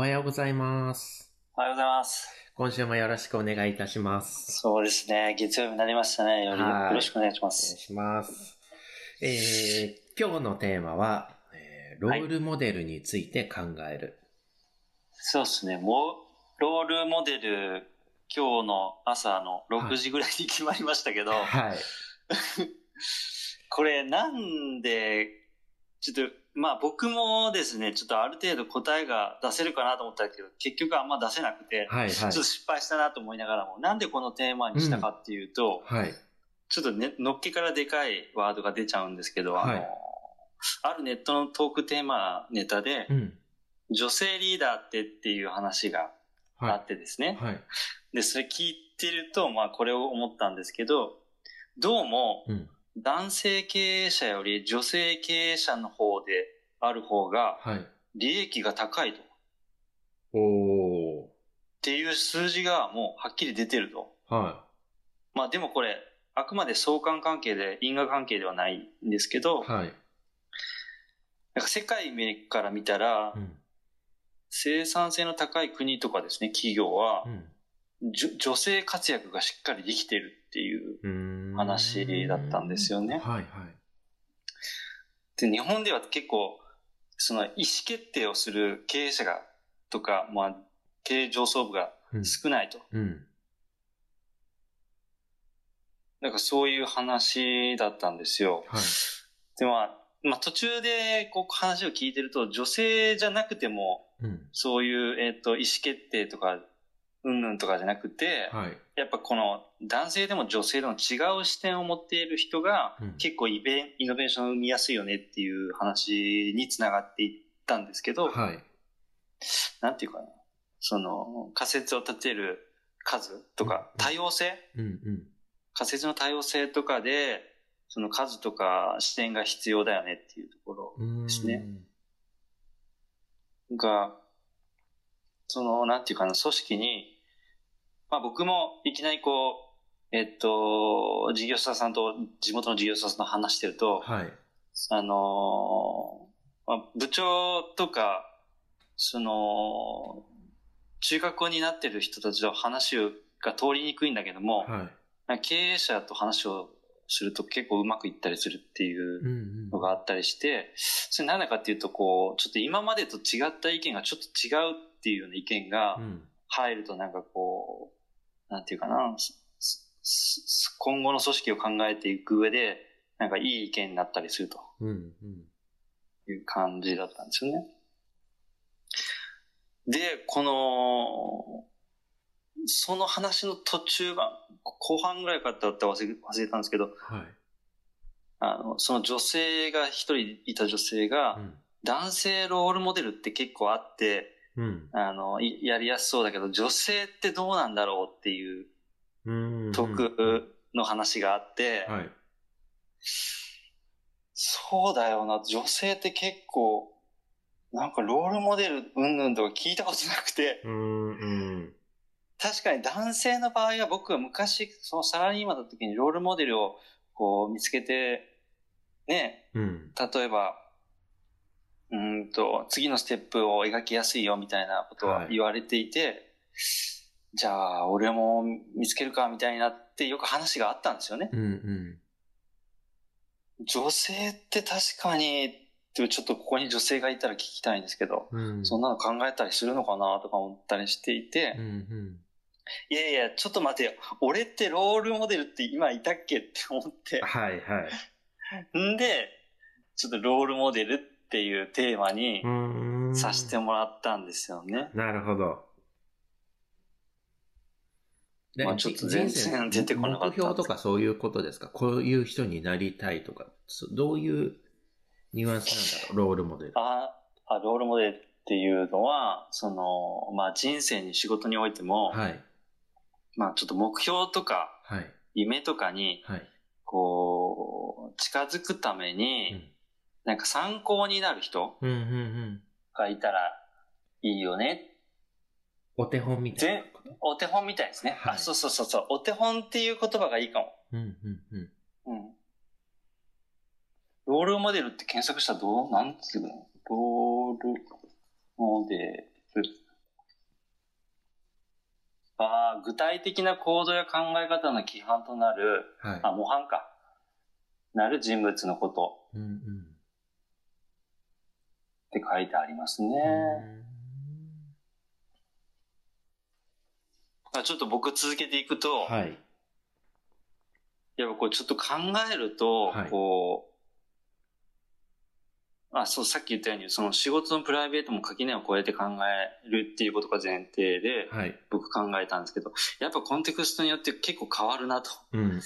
おはようございます。おはようございます。今週もよろしくお願いいたします。そうですね。月曜日になりましたね。よりはいよろしくお願いしまお願いす。します。えー、今日のテーマは、えーロールモデルについて考える。そうですね。もう、ロールモデル、今日の朝の6時ぐらいに決まりましたけど、はい。これなんで、ちょっと、まあ僕もですね、ちょっとある程度答えが出せるかなと思ったけど、結局あんま出せなくて、はい、はいちょっと。失敗したなと思いながらも、なんでこのテーマにしたかっていうと、はい。ちょっとね、のっけからでかいワードが出ちゃうんですけど、あの、はいあるネットのトークテーマネタで、うん。女性リーダーってっていう話があはってですね。い。はい。で、それ聞いてると、まあこれを思ったんですけど、どうもうん。男性経営者より女性経営者の方である方がはい。利益が高いと。っおー。ていう数字がもうはっきり出てると。はまあでもこれ、あくまで相関関係で因果関係ではないんですけど、い。はい。なんか世界目から見たら、うん。生産性の高い国とかですね、企業はう、ん。女性活躍がしっかりできてるっていう話だったんですよねはい、はい。で、日本では結構、その意思決定をする経営者が、とか、まあ、経営上層部がうん。少ないと。うん。なんかそういう話だったんですよ。はい。で、まあ、まあ途中でこう話を聞いてると、女性じゃなくても、うん。そういう、えっ、と、意思決定とか、うんぬんとかじゃなくて、はい。やっぱこの男性でも女性でも違う視点を持っている人がうん結構イベイノベーションを生みやすいよねっていう話につながっていったんですけど、はい。なんていうかな。その仮説を立てる数とかうん多様性？うん、うん。仮説の多様性とかでその数とか視点が必要だよねっていうところですね。が、その、なんていうかな、組織に、まあ僕もいきなりこう、えっと、事業者さんと、地元の事業者さんと話してると、はい。あのーまあ、部長とか、その、中学校になってる人たちと話が通りにくいんだけども、はい。経営者と話をすると結構うまくいったりするっていううんうん。のがあったりして、それなんだかっていうと、こう、ちょっと今までと違った意見がちょっと違うっていうような意見がうん。入るとなんかこう、なんていうかな、今後の組織を考えていく上で、なんかいい意見になったりするとうん。うん。いう感じだったんですよね。で、この、その話の途中が、後半ぐらいかったって忘れ忘れたんですけど、はい。あの、その女性が、一人いた女性が、うん。男性ロールモデルって結構あって、うん。あの、いやりやすそうだけど、女性ってどうなんだろうっていううん。トークの話があって、はい。そうだよな、女性って結構、なんかロールモデルうんぬんとか聞いたことなくて、うん。うん。確かに男性の場合は僕は昔、そのサラリーマンだった時にロールモデルをこう見つけて、ね、うん。例えば、うーんと、次のステップを描きやすいよみたいなことは言われていて、じゃあ、俺も見つけるかみたいになってよく話があったんですよね。うん。うん。女性って確かに、ちょっとここに女性がいたら聞きたいんですけど、うん。そんなの考えたりするのかなとか思ったりしていて、うん。うん。いやいや、ちょっと待てよ。俺ってロールモデルって今いたっけって思って。はい。はい。んで、ちょっとロールモデルっていうテーマにうん。させてもらったんですよね。なるほど。でまあちょっと全然出てこなかった目標とかそういうことですか？こういう人になりたいとか、そどういうニュアンスなんだろう？ロールモデル。ああ、ロールモデルっていうのは、その、まあ人生に仕事においても、はい。まあちょっと目標とかはい。夢とかに、はい。こう、近づくためうに、ん。なんか参考になる人うん。うん。うん。がいたらいいよね。お手本みたいな。お手本みたいですね。はいあ、そうそうそうそう。お手本っていう言葉がいいかも。うん。うん。うん。うん。ロールモデルって検索したらどう？なんていうの？ロールモデル。あ具体的な行動や考え方の規範となる、はい。あ、模範か。なる人物のことうんうん。って書いてありますね。あちょっと僕続けていくと、はい。やっぱこうちょっと考えると、はいこう、あ、そう、さっき言ったように、その仕事のプライベートも垣根を越えて考えるっていうことが前提で、はい。僕考えたんですけど、やっぱコンテクストによって結構変わるなと。うんうん。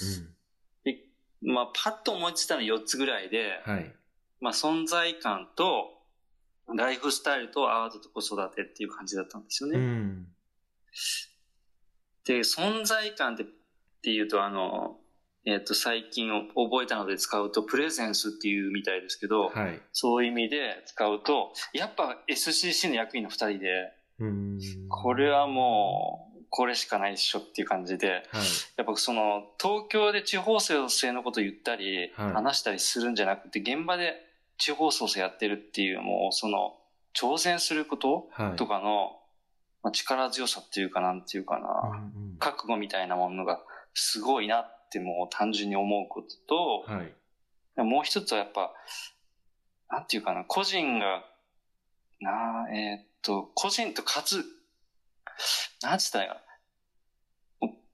でまあ、パッと思いついたの4つぐらいで、はい。まあ、存在感と、ライフスタイルとアートと子育てっていう感じだったんですよね。うん。で、存在感ってっていうと、あの、えっ、と、最近覚えたので使うと、プレゼンスっていうみたいですけど、はい。そういう意味で使うと、やっぱ SCC の役員の二人で、うん。これはもう、これしかないっしょっていう感じで、はい。やっぱその、東京で地方創生のこと言ったり、はい話したりするんじゃなくて、現場で地方創生やってるっていう、もうその、挑戦することはい。とかの、まあ、力強さっていうかなんていうかな、うんうん覚悟みたいなものがすごいなってもう単純に思うことと、はい。もう一つはやっぱ、なんていうかな、個人が、なあ、えーっと、個人と活、なんつったらいいかな。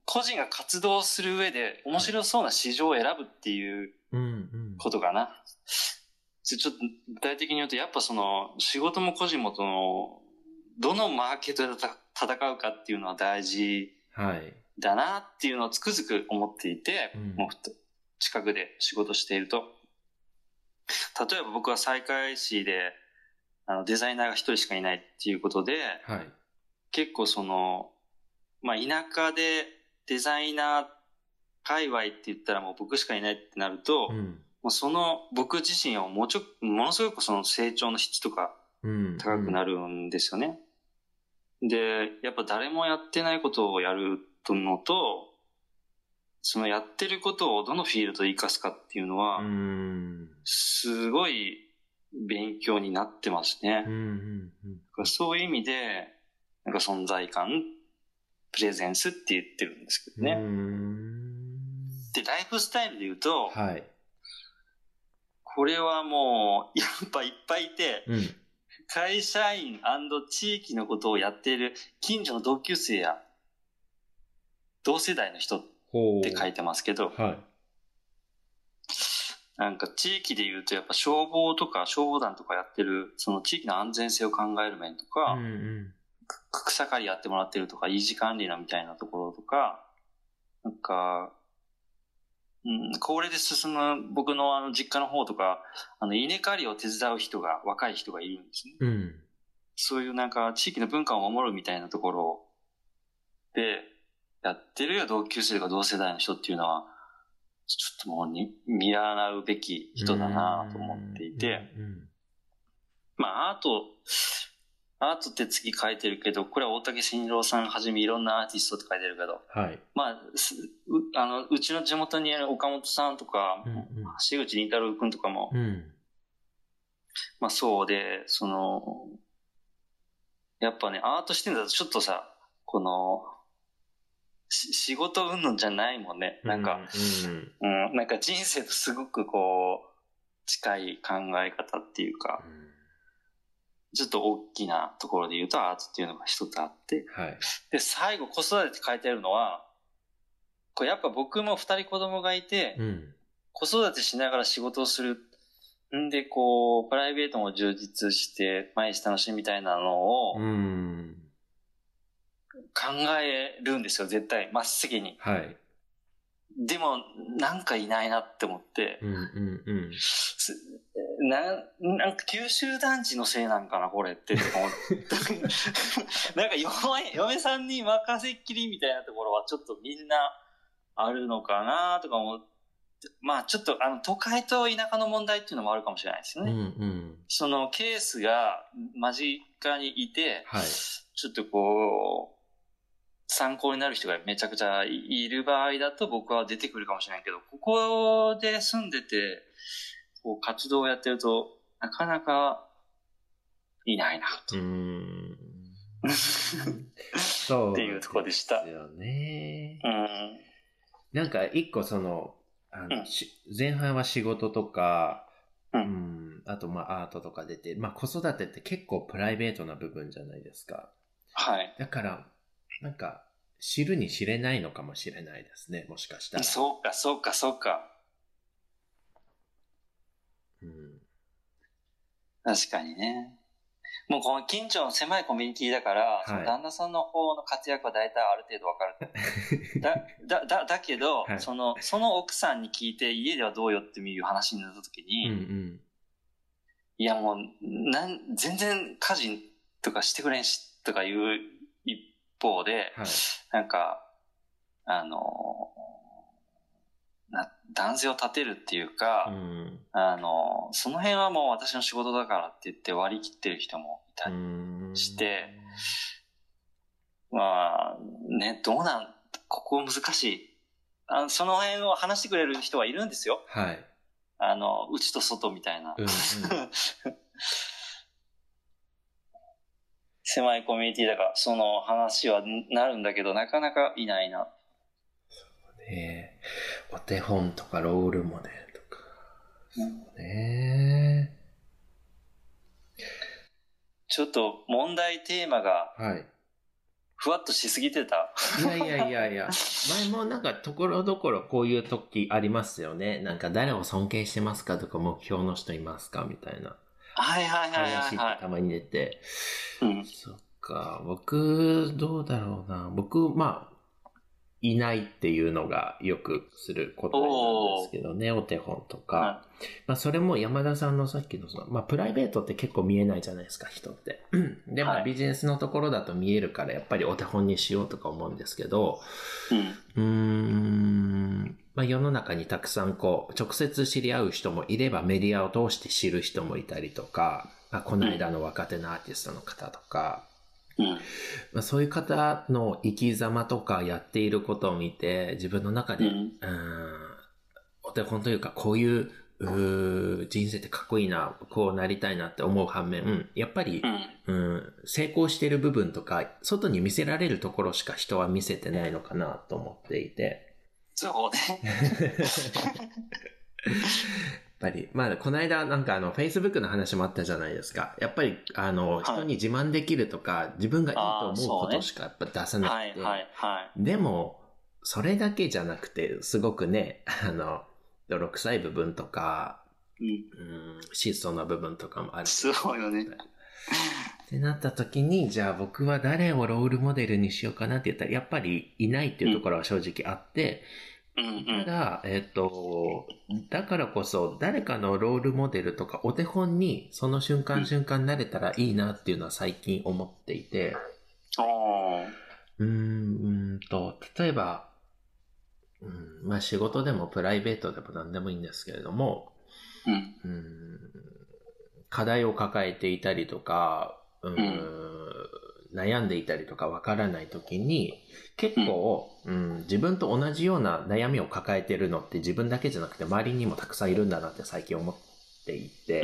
個人が活動する上で面白そうな市場を選ぶっていううんうん。ことかな。ちょちょっと具体的に言うと、やっぱその仕事も個人もその、どのマーケットでた戦うかっていうのは大事はい。だなっていうのをつくづく思っていて、うんもう近くで仕事していると。例えば僕は再開市で、あのデザイナーが一人しかいないっていうことで、はい。結構その、まあ田舎でデザイナー界隈って言ったらもう僕しかいないってなると、うん。もうその僕自身はもうちょ、ものすごくその成長の質とかうん。高くなるんですよね。で、やっぱ誰もやってないことをやるのと、そのやってることをどのフィールドで活かすかっていうのはう、ん。すごい勉強になってますねうん。うんうん。そういう意味で、なんか存在感、プレゼンスって言ってるんですけどうね。ん。で、ライフスタイルで言うと、はい。これはもう、やっぱいっぱいいて、うん。会社員地域のことをやっている近所の同級生や同世代の人っ。て書いてますけど、はい。なんか地域で言うとやっぱ消防とか消防団とかやってる、その地域の安全性を考える面とか、うんうん。く草刈りやってもらってるとか、維持管理のみたいなところとか、なんか、うん、高齢で進む僕のあの実家の方とか、あの稲刈りを手伝う人が、若い人がいるんですね。うん。そういうなんか地域の文化を守るみたいなところでやってる同級生とか同世代の人っていうのは、ちょっともうに見習うべき人だなと思っていて、うん。まあアート、アートって次書いてるけど、これは大竹新郎さんはじめいろんなアーティストって書いてるけど、はい。まあ、あの、うちの地元にある岡本さんとか、うんうん橋口倫太郎くんとかも、うん。まあそうで、その、やっぱね、アート視点だとちょっとさ、この、し仕事云々じゃないもんね。なんか、うん。うん、なんか人生とすごくこう、近い考え方っていうか、ちょっと大きなところで言うとアートっていうのが一つあって、はい。で、最後子育てって書いてあるのは、これやっぱ僕も二人子供がいて、うん。子育てしながら仕事をする。んで、こう、プライベートも充実して、毎日楽しみみたいなのをうん。考えるんですよ、絶対。真っ先に。はい。でも、なんかいないなって思って、うんうんうん。すななんか九州男児のせいなんかな、これって。思ってなんか嫁、嫁さんに任せっきりみたいなところはちょっとみんなあるのかなとか思って、まあちょっとあの都会と田舎の問題っていうのもあるかもしれないですよね。うんうん。そのケースが間近にいて、はい。ちょっとこう、参考になる人がめちゃくちゃいる場合だと僕は出てくるかもしれないけど、ここで住んでて、こう活動をやってると、なかなかいないなと。うん。そうっていうところでしたですよね。うん。なんか一個その、あのうんし前半は仕事とか、ううんん、あとまあアートとか出て、まあ子育てって結構プライベートな部分じゃないですか。はい。だから、なんか、知るに知れないのかもしれないですね、もしかしたら。そうか、そうか、そうか。うん。確かにね。もうこの近所の狭いコミュニティだから、いその旦那さんの方の活躍は大体ある程度わかる。だ、だ、だ、だけど、はいその、その奥さんに聞いて家ではどうよっていう話になった時うんに、うん。いやもう、なん、全然家事とかしてくれんし、とかいう一方で、はい。なんか、あの、な、男性を立てるっていうか、うん。あの、その辺はもう私の仕事だからって言って割り切ってる人もいたり、うんしてまあ、ね、どうなん、ここ難しい。あのその辺を話してくれる人はいるんですよ。はい。あの、内と外みたいな。うんうん。狭いコミュニティだから、その話はなるんだけど、なかなかいないな。ねお手本とかロールモデルとか。うんねちょっと問題テーマがはい。ふわっとしすぎてた？いやいやいやいや、前もなんかところどころこういう時ありますよね。なんか誰を尊敬してますかとか目標の人いますかみたいなはいはいはいはいはたまに出て。い。うん。そっか、僕、どうだろうな。僕、まあ、いないっていうのがよくする答えなんですけどね、お手本とか。はまあ、それも山田さんのさっきのその、まあ、プライベートって結構見えないじゃないですか、人って。う んで、まあ、はいビジネスのところだと見えるから、やっぱりお手本にしようとか思うんですけど、うん。うーん、まあ、世の中にたくさんこう、直接知り合う人もいれば、メディアを通して知る人もいたりとか、まあ、この間の若手のアーティストの方とか、うん。まあ、そういう方の生き様とかやっていることを見て、自分の中で、ううんん、お手本というか、こういう、うー人生ってかっこいいな、こうなりたいなって思う反面、やっぱりう、ん。うん、成功している部分とか、外に見せられるところしか人は見せてないのかなと思っていて。そうね。やっぱり、まあ、この間なんかあの、Facebook の話もあったじゃないですか。やっぱり、あの、はい人に自慢できるとか、自分がいいと思うことしかやっぱ出さなくて。はいはいはい。でも、それだけじゃなくて、すごくね、あの、泥臭い部分とか、うん。うん、質素な部分とかもある。すごいよね。ってなった時に、じゃあ僕は誰をロールモデルにしようかなって言ったら、やっぱりいないっていうところは正直あって、うんうん。ただ、えっと、だからこそ、誰かのロールモデルとかお手本に、その瞬間瞬間慣れたらいいなっていうのは最近思っていて、おーうーん、と、例えば、うん、まあ仕事でもプライベートでも何でもいいんですけれども、うん。うん、課題を抱えていたりとか、うん悩んでいたりとかわからない時に、結構、うん、自分と同じような悩みを抱えてるのって自分だけじゃなくて周りにもたくさんいるんだなって最近思っていて、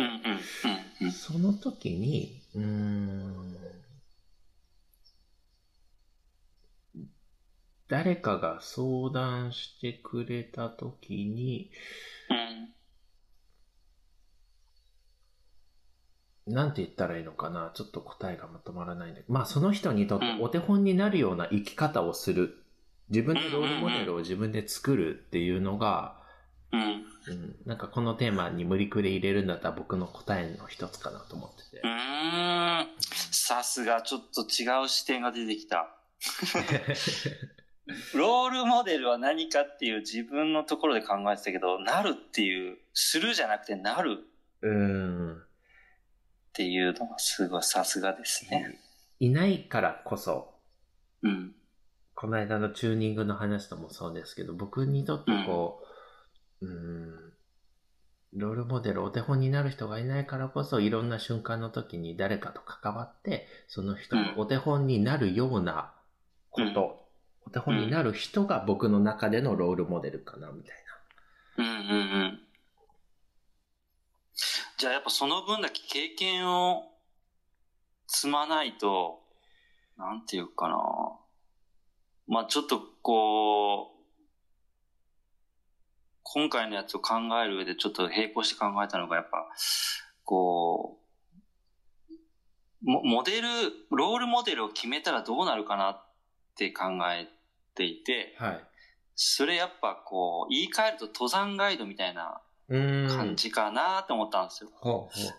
その時に、うーん、誰かが相談してくれた時に、うん。なんて言ったらいいのかな？ちょっと答えがまとまらないんだけど、まあその人にとってうんお手本になるような生き方をする。自分でロールモデルを自分で作るっていうのが、うん。うん、なんかこのテーマに無理くり入れるんだったら僕の答えの一つかなと思っててう。ーん。さすが、ちょっと違う視点が出てきた。ロールモデルは何かっていう自分のところで考えてたけど、なるっていう、するじゃなくてなるうん。っていうのがすごいさすがですね。いないからこそ、うん。この間のチューニングの話ともそうですけど、僕にとってこう、うん、ロールモデル、お手本になる人がいないからこそ、いろんな瞬間の時に誰かと関わって、その人のお手本になるようなこと、お手本になる人が僕の中でのロールモデルかな、みたいうんうんうん。じゃあやっぱその分だけ経験を積まないと、なんていうかな。まあちょっとこう、今回のやつを考える上でちょっと並行して考えたのがやっぱ、こう、モモデル、ロールモデルを決めたらどうなるかなって考えていて、はい。それやっぱこう、言い換えると登山ガイドみたいな。感じかなって思ったんですよ。ほうほ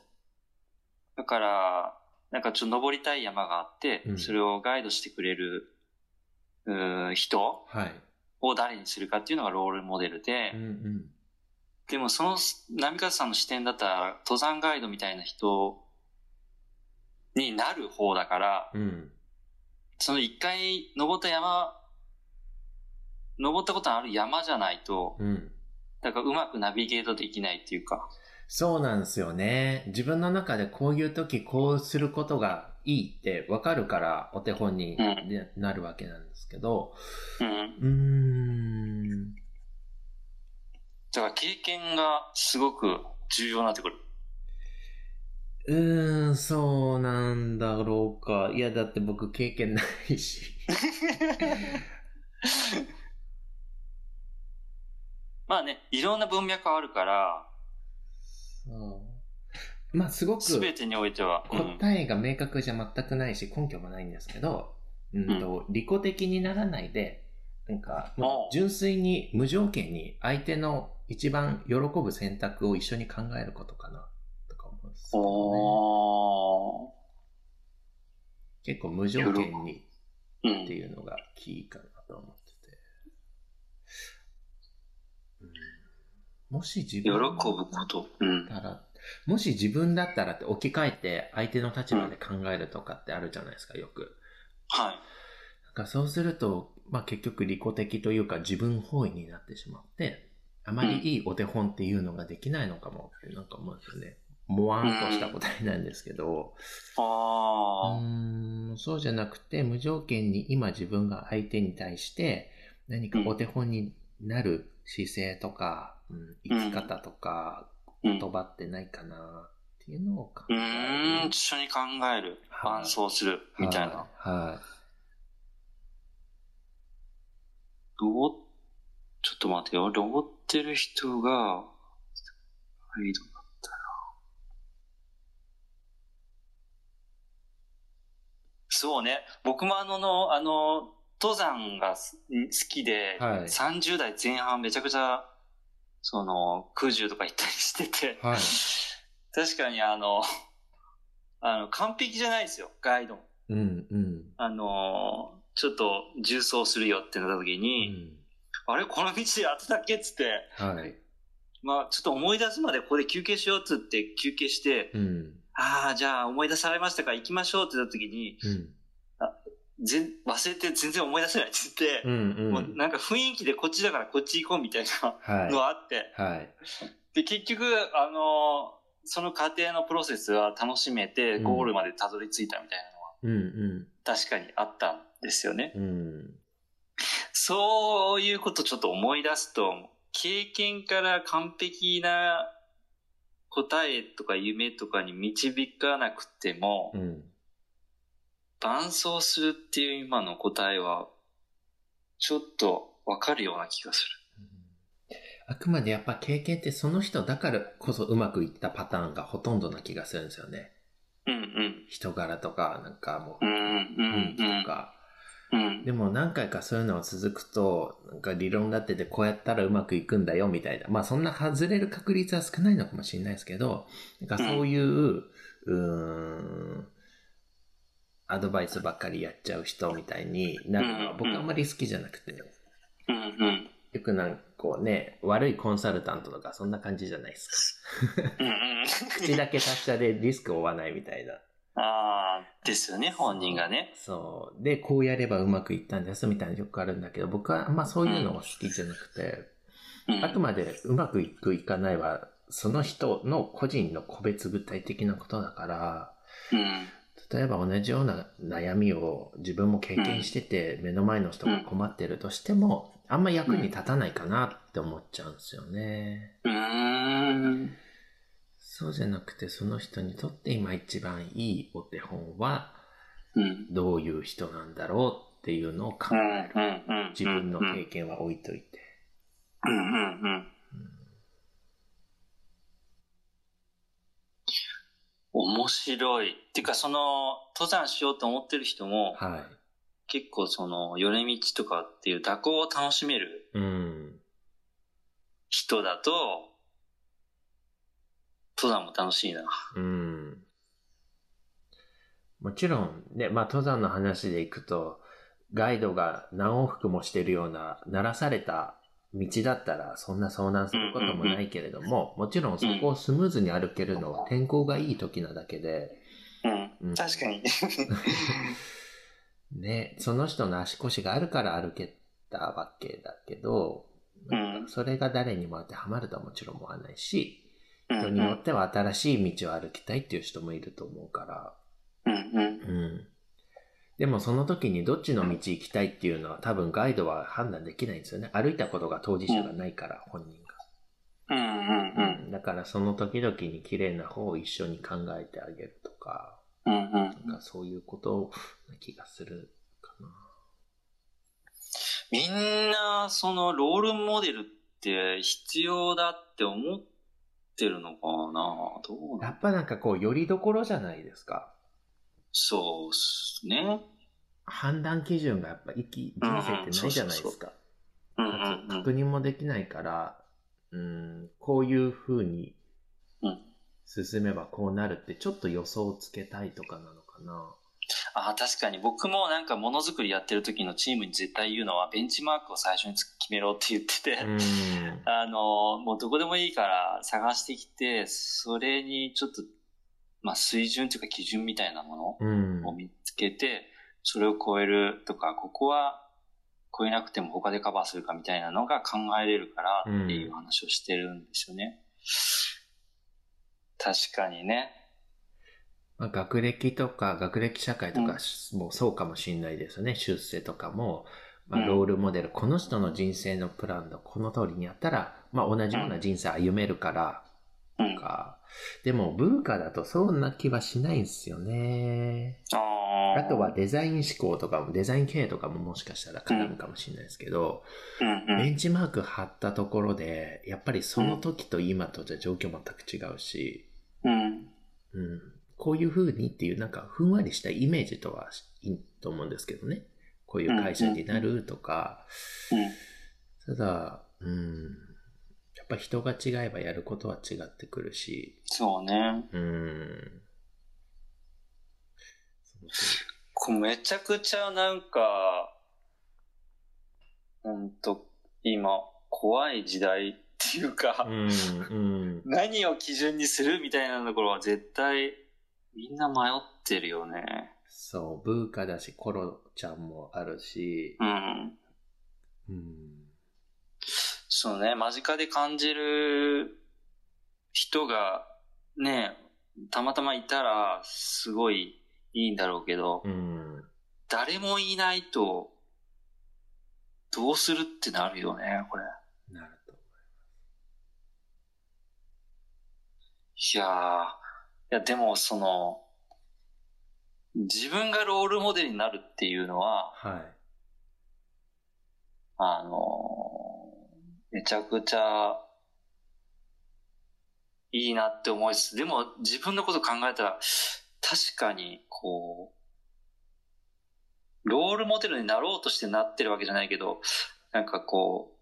だから、なんかちょっと登りたい山があって、うんそれをガイドしてくれる、うー人。を誰にするかっていうのがロールモデルで、うんうん。でもその波風さんの視点だったら登山ガイドみたいな人になる方だから、うん。その一回登った山、登ったことのある山じゃないと、うん。だからうまくナビゲートできないっていうか、そうなんですよね。自分の中でこういう時こうすることがいいって分かるからお手本にうんなるわけなんですけど、うん。うーん。だから経験がすごく重要になってくる。うーん、そうなんだろうか。いや、だって僕経験ないし。まあね、いろんな文脈あるから、そう。まあ、すごくすべてにおいては。うん答えが明確じゃ全くないし、根拠もないんですけど、うんと、利己的にならないで、なんか、純粋に無条件に相手の一番喜ぶ選択を一緒に考えることかな、とか思うんですけどね。お結構無条件にって。いうのがキーかなと思ってて。うんもし自喜ぶ分。だったら、もし自分だったらって置き換えて相手の立場で考えるとかってあるじゃないですか、よく。はい。なんかそうすると、まあ結局利己的というか自分本位になってしまって、あまりいいお手本っていうのができないのかもってなんか思うんですよね。もわんとした答えなんですけど、うあーん、そうじゃなくて無条件に今自分が相手に対して何かお手本になる姿勢とか、うん、生き方とか。言葉ってないかなっていうのを考うえる。ーん、一緒に考える。はい伴走する。みたいな。はい。はいロボちょっと待ってよ。ロボってる人が、ガイドだったら。そうね。僕もあのの、あの、登山がす好きで、はい30代前半めちゃくちゃ、その、空中とか行ったりしてて、はい。確かにあの、あの、完璧じゃないですよ、ガイドも。うん、うん。あの、ちょっと重走するよってなった時うに、ん。あれこの道でやってたっけっつって、はい。まあちょっと思い出すまでここで休憩しようっつって休憩して、うん。ああ、じゃあ思い出されましたか行きましょうってなった時に、うん。全忘れて全然思い出せないって言ってう、ん、う。もうんなんか雰囲気でこっちだからこっち行こうみたいなはい。のがあって、はい。で、結局、あの、その過程のプロセスは楽しめて、ゴールまでたどり着いたみたいなのはうん、う確かにあったんですよね。ん。うん。そういうことちょっと思い出すと、経験から完璧な答えとか夢とかに導かなくても、うん。伴走するっていう今の答えは、ちょっとわかるような気がすあくまでやっぱ経験ってその人だからこそうまくいったパターンがほとんどな気がするんですよね。る。うんうん。人柄とか、なんかもう、うんうん雰囲気とか。うん。でも何回かそういうのが続くと、なんか理論立っててこうやったらうまくいくんだよみたいな。まあそんな外れる確率は少ないのかもしれないですけど、なんかそういう、うーん、アドバイスばっかりやっちゃう人みたいになるのはうん僕あんまり好きじゃなくて、うんうん。よくなんかこうね、悪いコンサルタントとかそんな感じじゃないですか。口だけ達者でリスクを負わないみたいな。ああ、ですよね、本人がね。そう。で、こうやればうまくいったんですみたいなのよくあるんだけど、僕はあんまそういうのが好きじゃなくて、うんあくまでうまくいくいかないは、その人の個人の個別具体的なことだから、うん。例えば同じような悩みを自分も経験してて、目の前の人が困ってるとしても、あんま役に立たないかなって思っちゃうんですよね。うーん。そうじゃなくて、その人にとって今一番いいお手本は、うん。どういう人なんだろうっていうのを考える。自分の経験は置いといて。うんうんうん。面白い。っていうか、その、登山しようと思ってる人も、はい。結構その、寄り道とかっていう蛇行を楽しめるうん。人だと、登山も楽しいな。うん。もちろんね、まあ登山の話でいくと、ガイドが何往復もしてるような、鳴らされた道だったら、そんな遭難することもないけれども、もちろんそこをスムーズに歩けるのは天候がいい時なだけで、うん。うん確かに。ね、その人の足腰があるから歩けたわけだけど、うん。それが誰にも当てはまるとはもちろん思わないし、うん人によっては新しい道を歩きたいっていう人もいると思うから、うんうん。うん。でもその時にどっちの道行きたいっていうのは多分ガイドは判断できないんですよね。歩いたことが当事者がないから、本人うんうんが。うん。だからその時々に綺麗な方を一緒に考えてあげるとか、うんうんなんかそういうことな気がするかな。みんな、その、ロールモデルって必要だって思ってるのかな？どうなやっぱなんかこう、よりどころじゃないですか。そうっすね。判断基準がやっぱ生き、人生ってないじゃないですか。確認もできないから、うん、こういう風にうん進めばこうなるってちょっと予想をつけたいとかなのかな。ああ、確かに僕もなんかものづくりやってる時のチームに絶対言うのはベンチマークを最初に決めろって言ってて、うん。あの、もうどこでもいいから探してきて、それにちょっと、まあ水準というか基準みたいなもうんのを見つけて、それを超えるとか、ここは超えなくても他でカバーするかみたいなのが考えれるからっていう話をしてるんですよね。確かにね。まあ、学歴とか、学歴社会とかもそうかもしれないですね。出世とかも、まあ、うんロールモデル、この人の人生のプランのこの通りにやったら、まあ、同じような人生歩めるから、うん。とか。でも、文化だとそんな気はしないんですよね。あーあとは、デザイン思考とかも、デザイン経営とかももしかしたら絡むかもしれないですけど、うんうん。ベンチマーク貼ったところで、やっぱりその時と今とじゃ状況全く違うし、うん。うん、こういう風にっていうなんかふんわりしたイメージとはいいと思うんですけどね。こういう会社になるとか、うん。ただ、うん、ぱ人が違えばやることは違ってくるし、そうね。うん。こうめちゃくちゃなんか、ほんと、今、怖い時代っていうか、りうん、うん。何を基準にするみたいなところは絶対、みんな迷ってるよね。そう、文化だし、コロちゃんもあるし、うん。うん。そうね、間近で感じる人がね、たまたまいたらすごいいいんだろうけど、うん。誰もいないと、どうするってなるよね、これ。なると。いやー、いやでもその、自分がロールモデルになるっていうのは、はい。あのーめちゃくちゃいいなって思いつつ、でも自分のこと考えたら、確かにこう、ロールモデルになろうとしてなってるわけじゃないけど、なんかこ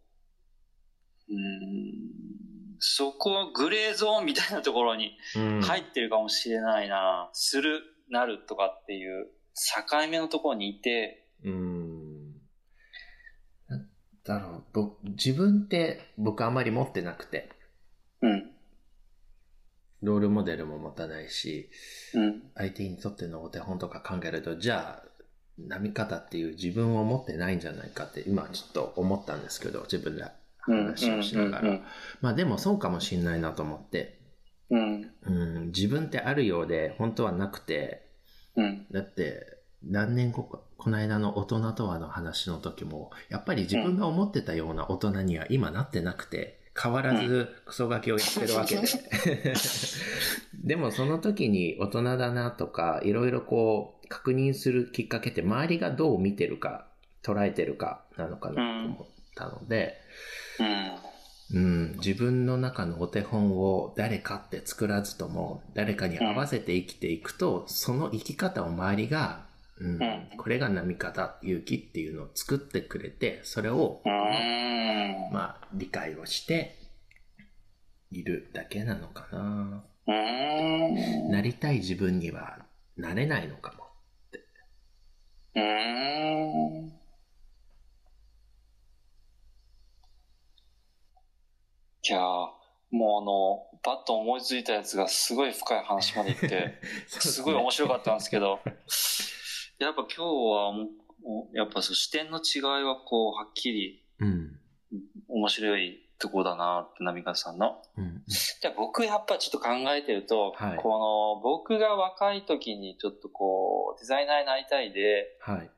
う、うーん、そこ、グレーゾーンみたいなところにうん入ってるかもしれないな、する、なるとかっていう境目のところにいて、うーん。だろう、僕、自分って僕あんまり持ってなくて、うん、ロールモデルも持たないし、うん、相手にとってのお手本とか考えると、じゃあ、波方っていう自分を持ってないんじゃないかって今ちょっと思ったんですけど、自分で話をしながら。まあでもそうかもしんないなと思って、うん、うん、自分ってあるようで本当はなくて、うん、だって、何年後か、この間の大人とはの話の時も、やっぱり自分が思ってたような大人には今なってなくて、変わらずクソガキをやってるわけで。でもその時に大人だなとか、いろいろこう確認するきっかけって周りがどう見てるか、捉えてるかなのかなと思ったので、うん、自分の中のお手本を誰かって作らずとも誰かに合わせて生きていくと、その生き方を周りがうん、これが波方勇気っていうのを作ってくれて、それを、まあ、理解をしているだけなのかな。なりたい自分にはなれないのかもって。いやもうあの、パッと思いついたやつがすごい深い話までいって、すごい面白かったんですけど、やっぱ今日はもう、やっぱそう視点の違いはこう、はっきり、うん、面白いとこだなって、波川さんの。うん、じゃあ僕やっぱちょっと考えてると、はい、この僕が若い時にちょっとこう、デザイナーになりたいで、はい、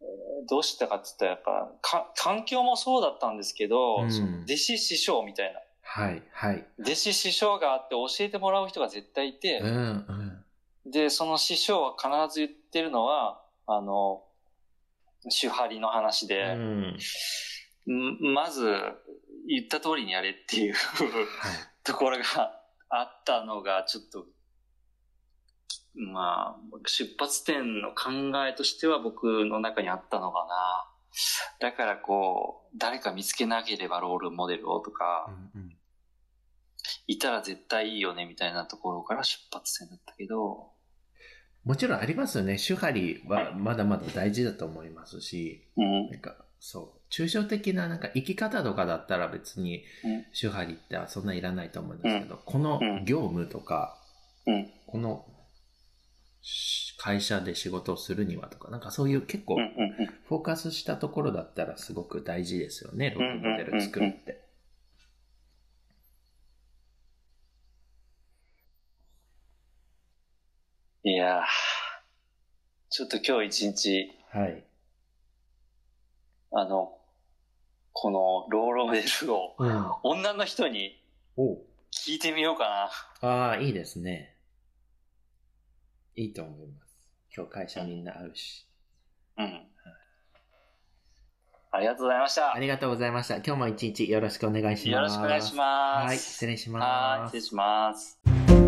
えー、どうしたかって言ったらやっぱか、環境もそうだったんですけど、うん、弟子師匠みたいな。はい、はい。弟子師匠があって教えてもらう人が絶対いて、うんうんで、その師匠は必ず言ってるのは、あの、手張りの話で、うん、まず言った通りにやれっていうところがあったのが、ちょっと、まあ、出発点の考えとしては僕の中にあったのかな。だからこう、誰か見つけなければロールモデルをとか、うんうん、いたら絶対いいよねみたいなところから出発点だったけど、もちろんありますよね。手張りはまだまだ大事だと思いますし、うん、なんか、そう、抽象的ななんか生き方とかだったら別に手張りってそんないらないと思うんですけど、うん、この業務とか、うん、この会社で仕事をするにはとか、なんかそういう結構フォーカスしたところだったらすごく大事ですよね、ロールモデル作るって。いやちょっと今日一日、はい。あの、このローロメルを、うん、女の人に聞いてみようかな。ああ、いいですね。いいと思います。今日会社みんな会うし。うん。ありがとうございました。ありがとうございました。今日も一日よろしくお願いします。よろしくお願いします。はい、失礼します。はい、失礼します。